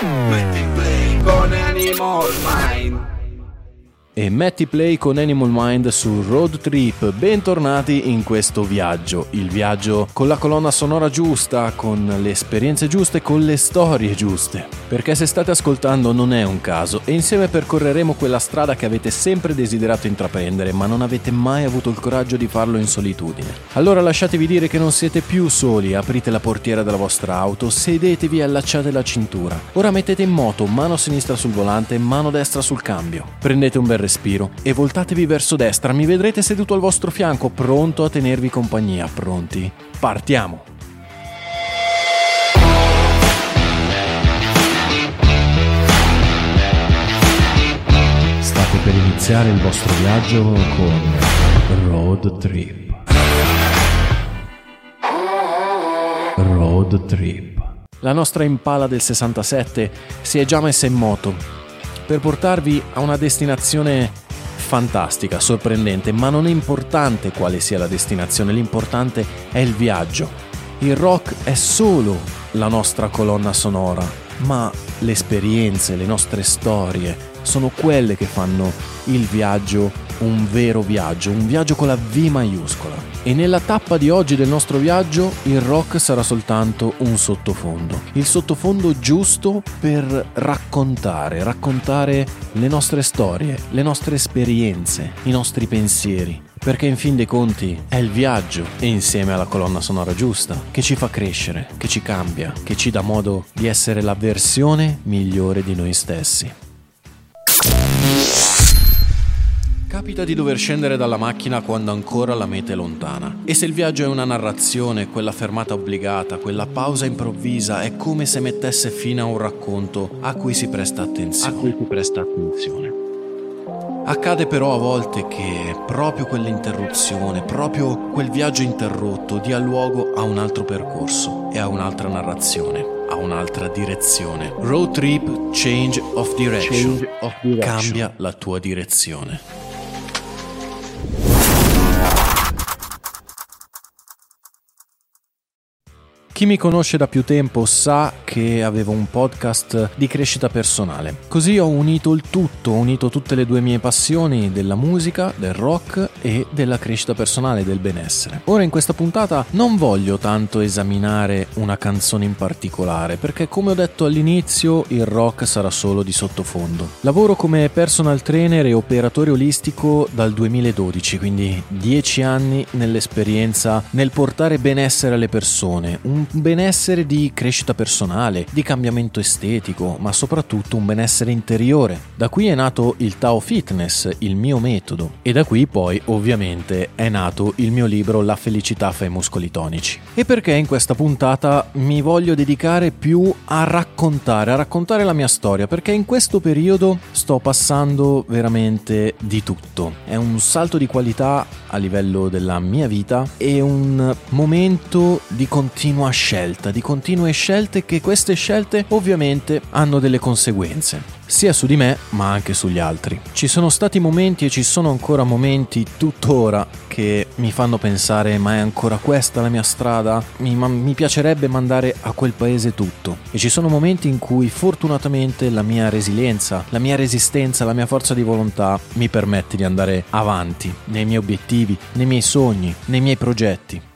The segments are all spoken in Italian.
Metti play con Animal Mind. E metti play con Animal Mind su Road Trip. Bentornati in questo viaggio, il viaggio con la colonna sonora giusta, con le esperienze giuste, con le storie giuste. Perché se state ascoltando non è un caso e insieme percorreremo quella strada che avete sempre desiderato intraprendere, ma non avete mai avuto il coraggio di farlo in solitudine. Allora lasciatevi dire che non siete più soli, aprite la portiera della vostra auto, sedetevi e allacciate la cintura. Ora mettete in moto mano sinistra sul volante, mano destra sul cambio. Prendete un bel respiro e voltatevi verso destra, mi vedrete seduto al vostro fianco, pronto a tenervi compagnia. Pronti? Partiamo! State per iniziare il vostro viaggio con Road Trip. Road Trip. La nostra Impala del 67 si è già messa in moto per portarvi a una destinazione fantastica, sorprendente, ma non è importante quale sia la destinazione, l'importante è il viaggio. Il rock è solo la nostra colonna sonora, ma le esperienze, le nostre storie sono quelle che fanno il viaggio un vero viaggio, un viaggio con la V maiuscola. E nella tappa di oggi del nostro viaggio il rock sarà soltanto un sottofondo. Il sottofondo giusto per raccontare, raccontare le nostre storie, le nostre esperienze, i nostri pensieri. Perché in fin dei conti è il viaggio e insieme alla colonna sonora giusta che ci fa crescere, che ci cambia, che ci dà modo di essere la versione migliore di noi stessi. Capita di dover scendere dalla macchina quando ancora la meta è lontana. E se il viaggio è una narrazione, quella fermata obbligata, quella pausa improvvisa è come se mettesse fine a un racconto a cui si presta attenzione. A cui si presta attenzione. Accade però a volte che proprio quell'interruzione, proprio quel viaggio interrotto dia luogo a un altro percorso e a un'altra narrazione, a un'altra direzione. Road trip, change of direction. Change of direction. Cambia la tua direzione. Chi mi conosce da più tempo sa che avevo un podcast di crescita personale. Così ho unito il tutto, ho unito tutte le due mie passioni della musica, del rock e della crescita personale, del benessere. Ora in questa puntata non voglio tanto esaminare una canzone in particolare, perché come ho detto all'inizio il rock sarà solo di sottofondo. Lavoro come personal trainer e operatore olistico dal 2012, quindi 10 anni nell'esperienza nel portare benessere alle persone, un benessere di crescita personale, di cambiamento estetico, ma soprattutto un benessere interiore. Da qui è nato il Tao Fitness, il mio metodo, e da qui poi ovviamente è nato il mio libro La felicità fa i muscoli tonici. E perché in questa puntata mi voglio dedicare più a raccontare, a raccontare la mia storia, perché in questo periodo sto passando veramente di tutto. È un salto di qualità a livello della mia vita e un momento di continua scelta, di continue scelte che queste scelte ovviamente hanno delle conseguenze, sia su di me ma anche sugli altri. Ci sono stati momenti e ci sono ancora momenti tuttora che mi fanno pensare ma è ancora questa la mia strada? Mi, ma, mi piacerebbe mandare a quel paese tutto. E ci sono momenti in cui fortunatamente la mia resilienza, la mia resistenza, la mia forza di volontà mi permette di andare avanti nei miei obiettivi, nei miei sogni, nei miei progetti.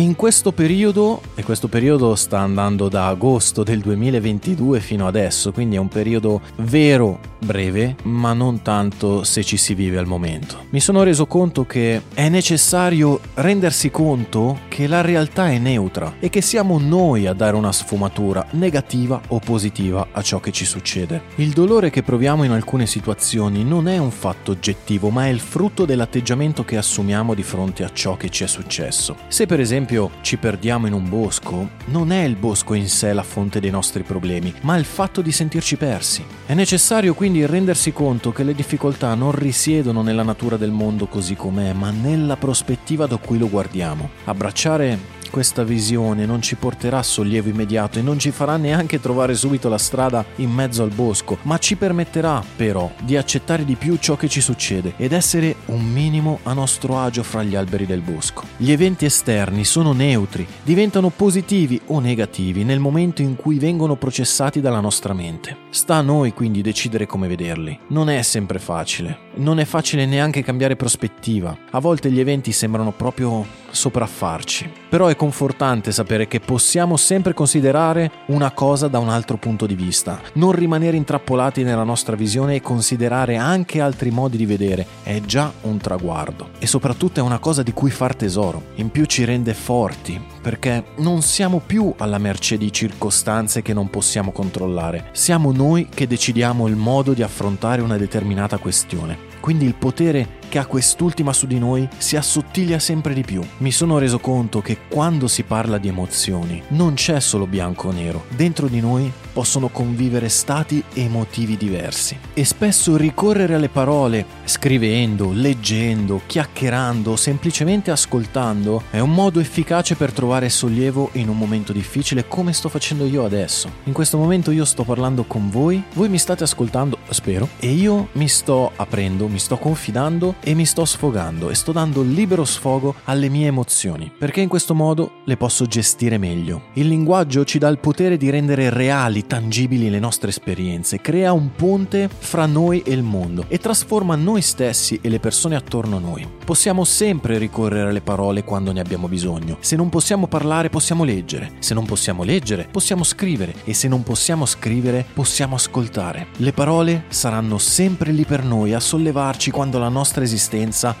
In questo periodo, e questo periodo sta andando da agosto del 2022 fino adesso, quindi è un periodo vero breve, ma non tanto se ci si vive al momento. Mi sono reso conto che è necessario rendersi conto che la realtà è neutra e che siamo noi a dare una sfumatura negativa o positiva a ciò che ci succede. Il dolore che proviamo in alcune situazioni non è un fatto oggettivo, ma è il frutto dell'atteggiamento che assumiamo di fronte a ciò che ci è successo. Se per esempio ci perdiamo in un bosco, non è il bosco in sé la fonte dei nostri problemi, ma il fatto di sentirci persi. È necessario quindi rendersi conto che le difficoltà non risiedono nella natura del mondo così com'è, ma nella prospettiva da cui lo guardiamo. Abbracciare questa visione non ci porterà sollievo immediato e non ci farà neanche trovare subito la strada in mezzo al bosco, ma ci permetterà però di accettare di più ciò che ci succede ed essere un minimo a nostro agio fra gli alberi del bosco. Gli eventi esterni sono neutri, diventano positivi o negativi nel momento in cui vengono processati dalla nostra mente. Sta a noi quindi decidere come vederli. Non è sempre facile, non è facile neanche cambiare prospettiva. A volte gli eventi sembrano proprio sopraffarci, però è confortante sapere che possiamo sempre considerare una cosa da un altro punto di vista, non rimanere intrappolati nella nostra visione e considerare anche altri modi di vedere, è già un traguardo e soprattutto è una cosa di cui far tesoro. In più ci rende forti, perché non siamo più alla mercé di circostanze che non possiamo controllare, siamo noi che decidiamo il modo di affrontare una determinata questione. Quindi il potere che ha quest'ultima su di noi si assottiglia sempre di più. Mi sono reso conto che quando si parla di emozioni non c'è solo bianco o nero, dentro di noi possono convivere stati emotivi diversi e spesso ricorrere alle parole scrivendo, leggendo, chiacchierando, semplicemente ascoltando è un modo efficace per trovare sollievo in un momento difficile come sto facendo io adesso. In questo momento io sto parlando con voi, voi mi state ascoltando, spero, e io mi sto aprendo, mi sto confidando e mi sto sfogando e sto dando libero sfogo alle mie emozioni, perché in questo modo le posso gestire meglio. Il linguaggio ci dà il potere di rendere reali, tangibili le nostre esperienze, crea un ponte fra noi e il mondo e trasforma noi stessi e le persone attorno a noi. Possiamo sempre ricorrere alle parole quando ne abbiamo bisogno. Se non possiamo parlare possiamo leggere, se non possiamo leggere possiamo scrivere e se non possiamo scrivere possiamo ascoltare. Le parole saranno sempre lì per noi a sollevarci quando la nostra esistenza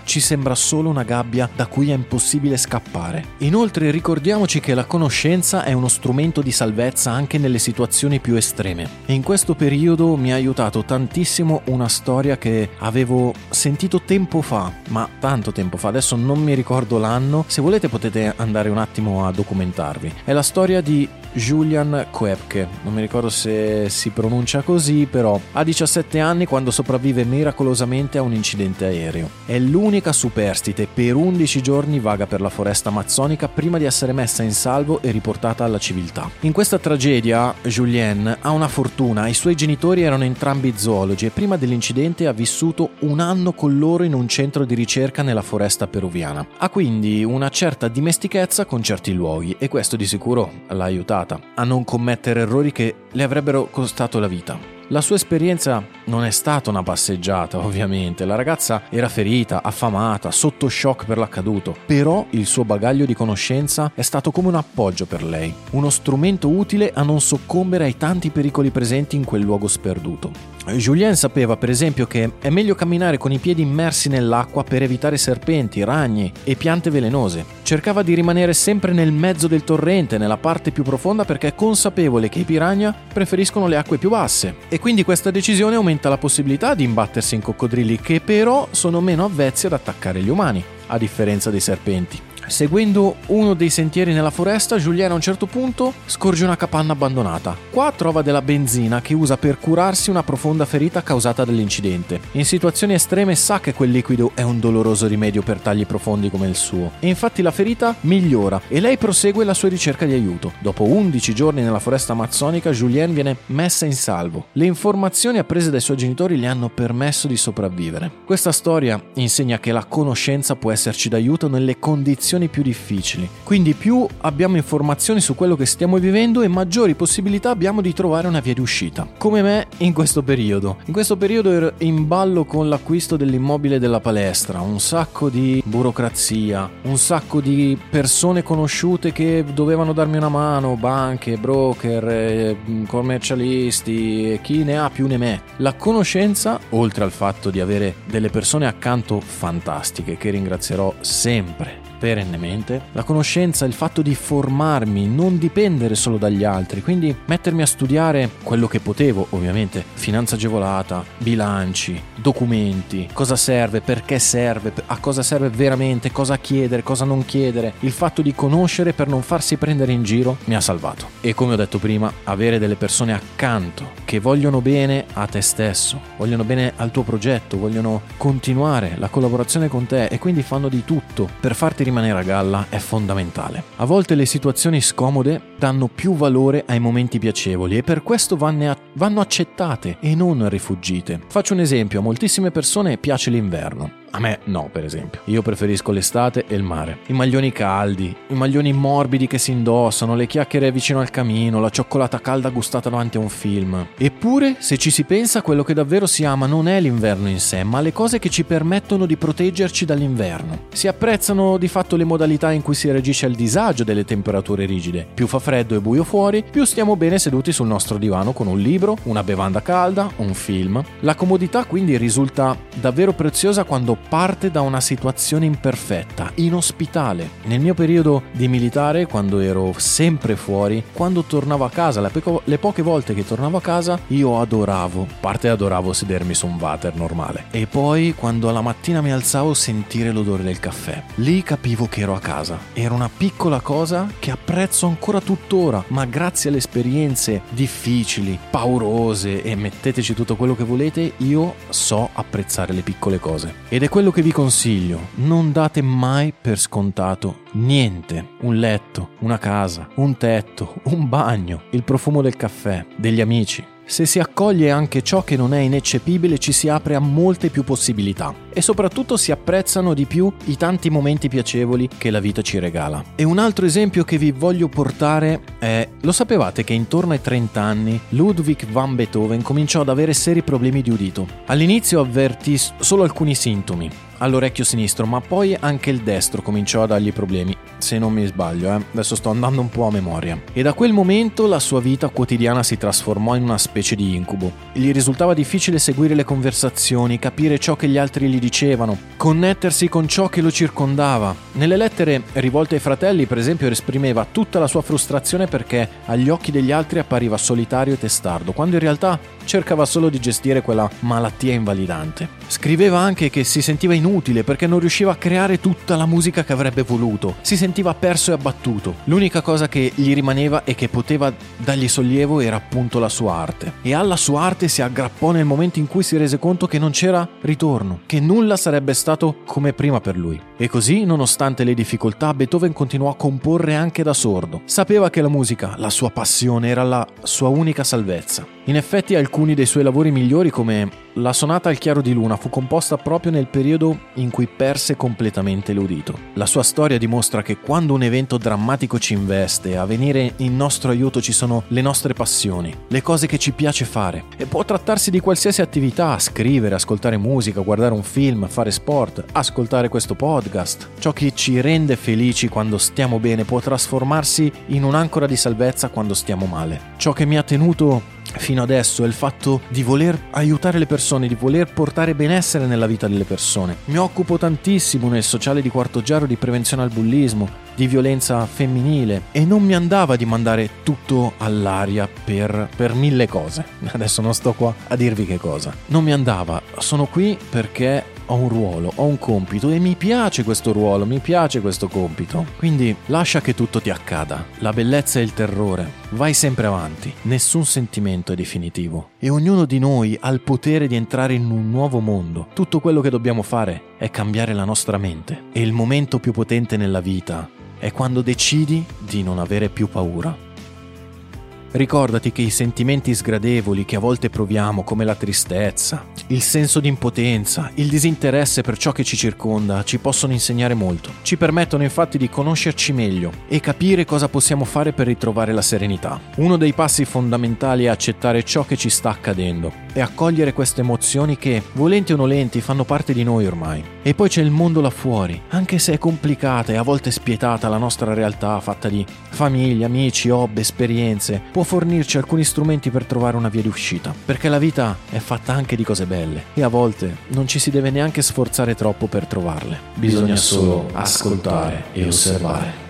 ci sembra solo una gabbia da cui è impossibile scappare. Inoltre ricordiamoci che la conoscenza è uno strumento di salvezza anche nelle situazioni più estreme e in questo periodo mi ha aiutato tantissimo una storia che avevo sentito tempo fa, ma tanto tempo fa, adesso non mi ricordo l'anno, se volete potete andare un attimo a documentarvi. È la storia di Julian Koepke, non mi ricordo se si pronuncia così, però ha 17 anni quando sopravvive miracolosamente a un incidente aereo. È l'unica superstite, per 11 giorni vaga per la foresta amazzonica prima di essere messa in salvo e riportata alla civiltà. In questa tragedia Julien ha una fortuna, i suoi genitori erano entrambi zoologi e prima dell'incidente ha vissuto un anno con loro in un centro di ricerca nella foresta peruviana. Ha quindi una certa dimestichezza con certi luoghi e questo di sicuro l'ha aiutato a non commettere errori che le avrebbero costato la vita. La sua esperienza non è stata una passeggiata, ovviamente. La ragazza era ferita, affamata, sotto shock per l'accaduto, però il suo bagaglio di conoscenza è stato come un appoggio per lei, uno strumento utile a non soccombere ai tanti pericoli presenti in quel luogo sperduto. Julien sapeva per esempio che è meglio camminare con i piedi immersi nell'acqua per evitare serpenti, ragni e piante velenose. Cercava di rimanere sempre nel mezzo del torrente, nella parte più profonda perché è consapevole che i piranha preferiscono le acque più basse e quindi questa decisione aumenta la possibilità di imbattersi in coccodrilli che però sono meno avvezzi ad attaccare gli umani, a differenza dei serpenti. Seguendo uno dei sentieri nella foresta, Julien a un certo punto scorge una capanna abbandonata. Qua trova della benzina che usa per curarsi una profonda ferita causata dall'incidente. In situazioni estreme sa che quel liquido è un doloroso rimedio per tagli profondi come il suo. E infatti la ferita migliora e lei prosegue la sua ricerca di aiuto. Dopo 11 giorni nella foresta amazzonica, Julien viene messa in salvo. Le informazioni apprese dai suoi genitori le hanno permesso di sopravvivere. Questa storia insegna che la conoscenza può esserci d'aiuto nelle condizioni situazioni più difficili. Quindi più abbiamo informazioni su quello che stiamo vivendo e maggiori possibilità abbiamo di trovare una via di uscita. Come me in questo periodo. In questo periodo ero in ballo con l'acquisto dell'immobile della palestra, un sacco di burocrazia, un sacco di persone conosciute che dovevano darmi una mano, banche, broker, eh, commercialisti, chi ne ha più ne mette. La conoscenza, oltre al fatto di avere delle persone accanto fantastiche che ringrazierò sempre perennemente. La conoscenza, il fatto di formarmi, non dipendere solo dagli altri, quindi mettermi a studiare quello che potevo, ovviamente, finanza agevolata, bilanci, documenti, cosa serve, perché serve, a cosa serve veramente, cosa chiedere, cosa non chiedere. Il fatto di conoscere per non farsi prendere in giro mi ha salvato. E come ho detto prima, avere delle persone accanto che vogliono bene a te stesso, vogliono bene al tuo progetto, vogliono continuare la collaborazione con te e quindi fanno di tutto per farti rimanere a galla è fondamentale. A volte le situazioni scomode danno più valore ai momenti piacevoli e per questo vanno, accettate e non rifuggite. Faccio un esempio, a moltissime persone piace l'inverno. A me no, per esempio. Io preferisco l'estate e il mare. I maglioni caldi, i maglioni morbidi che si indossano, le chiacchiere vicino al camino, la cioccolata calda gustata davanti a un film. Eppure, se ci si pensa, quello che davvero si ama non è l'inverno in sé, ma le cose che ci permettono di proteggerci dall'inverno. Si apprezzano di fatto le modalità in cui si reagisce al disagio delle temperature rigide. Più fa freddo e buio fuori, più stiamo bene seduti sul nostro divano con un libro, una bevanda calda, un film. La comodità quindi risulta davvero preziosa quando parte da una situazione imperfetta, inospitale. Nel mio periodo di militare, quando ero sempre fuori, quando tornavo a casa, le, po- le poche volte che tornavo a casa, io adoravo, a parte adoravo sedermi su un water normale. E poi quando alla mattina mi alzavo sentire l'odore del caffè. Lì capivo che ero a casa. Era una piccola cosa che apprezzo ancora tuttora, ma grazie alle esperienze difficili, paurose e metteteci tutto quello che volete, io so apprezzare le piccole cose. Ed è quello che vi consiglio, non date mai per scontato niente, un letto, una casa, un tetto, un bagno, il profumo del caffè, degli amici. Se si accoglie anche ciò che non è ineccepibile ci si apre a molte più possibilità e soprattutto si apprezzano di più i tanti momenti piacevoli che la vita ci regala. E un altro esempio che vi voglio portare è, lo sapevate che intorno ai 30 anni Ludwig van Beethoven cominciò ad avere seri problemi di udito. All'inizio avvertì solo alcuni sintomi, all'orecchio sinistro, ma poi anche il destro cominciò a dargli problemi, se non mi sbaglio, eh. adesso sto andando un po' a memoria. E da quel momento la sua vita quotidiana si trasformò in una specie di incubo. Gli risultava difficile seguire le conversazioni, capire ciò che gli altri gli dicevano, connettersi con ciò che lo circondava. Nelle lettere rivolte ai fratelli, per esempio, esprimeva tutta la sua frustrazione perché agli occhi degli altri appariva solitario e testardo, quando in realtà cercava solo di gestire quella malattia invalidante. Scriveva anche che si sentiva inutile perché non riusciva a creare tutta la musica che avrebbe voluto, si sentiva perso e abbattuto. L'unica cosa che gli rimaneva e che poteva dargli sollievo era appunto la sua arte. E alla sua arte si aggrappò nel momento in cui si rese conto che non c'era ritorno, che nulla sarebbe stato come prima per lui. E così, nonostante le difficoltà, Beethoven continuò a comporre anche da sordo. Sapeva che la musica, la sua passione, era la sua unica salvezza. In effetti alcuni dei suoi lavori migliori come la sonata al chiaro di luna fu composta proprio nel periodo in cui perse completamente l'udito. La sua storia dimostra che quando un evento drammatico ci investe, a venire in nostro aiuto ci sono le nostre passioni, le cose che ci piace fare. E può trattarsi di qualsiasi attività, scrivere, ascoltare musica, guardare un film, fare sport, ascoltare questo podcast. Ciò che ci rende felici quando stiamo bene può trasformarsi in un'ancora di salvezza quando stiamo male. Ciò che mi ha tenuto fino adesso è il fatto di voler aiutare le persone, di voler portare benessere nella vita delle persone. Mi occupo tantissimo nel sociale di Quarto Giaro di prevenzione al bullismo, di violenza femminile e non mi andava di mandare tutto all'aria per, per mille cose. Adesso non sto qua a dirvi che cosa. Non mi andava, sono qui perché ho un ruolo, ho un compito e mi piace questo ruolo, mi piace questo compito. Quindi lascia che tutto ti accada. La bellezza e il terrore. Vai sempre avanti. Nessun sentimento è definitivo. E ognuno di noi ha il potere di entrare in un nuovo mondo. Tutto quello che dobbiamo fare è cambiare la nostra mente. E il momento più potente nella vita è quando decidi di non avere più paura. Ricordati che i sentimenti sgradevoli che a volte proviamo, come la tristezza, il senso di impotenza, il disinteresse per ciò che ci circonda, ci possono insegnare molto. Ci permettono infatti di conoscerci meglio e capire cosa possiamo fare per ritrovare la serenità. Uno dei passi fondamentali è accettare ciò che ci sta accadendo e accogliere queste emozioni che, volenti o nolenti, fanno parte di noi ormai. E poi c'è il mondo là fuori, anche se è complicata e a volte spietata la nostra realtà fatta di famiglia, amici, hobby, esperienze, può fornirci alcuni strumenti per trovare una via di uscita, perché la vita è fatta anche di cose belle e a volte non ci si deve neanche sforzare troppo per trovarle. Bisogna solo ascoltare e osservare.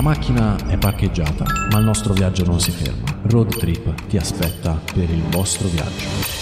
La macchina è parcheggiata, ma il nostro viaggio non si ferma. Road Trip ti aspetta per il vostro viaggio.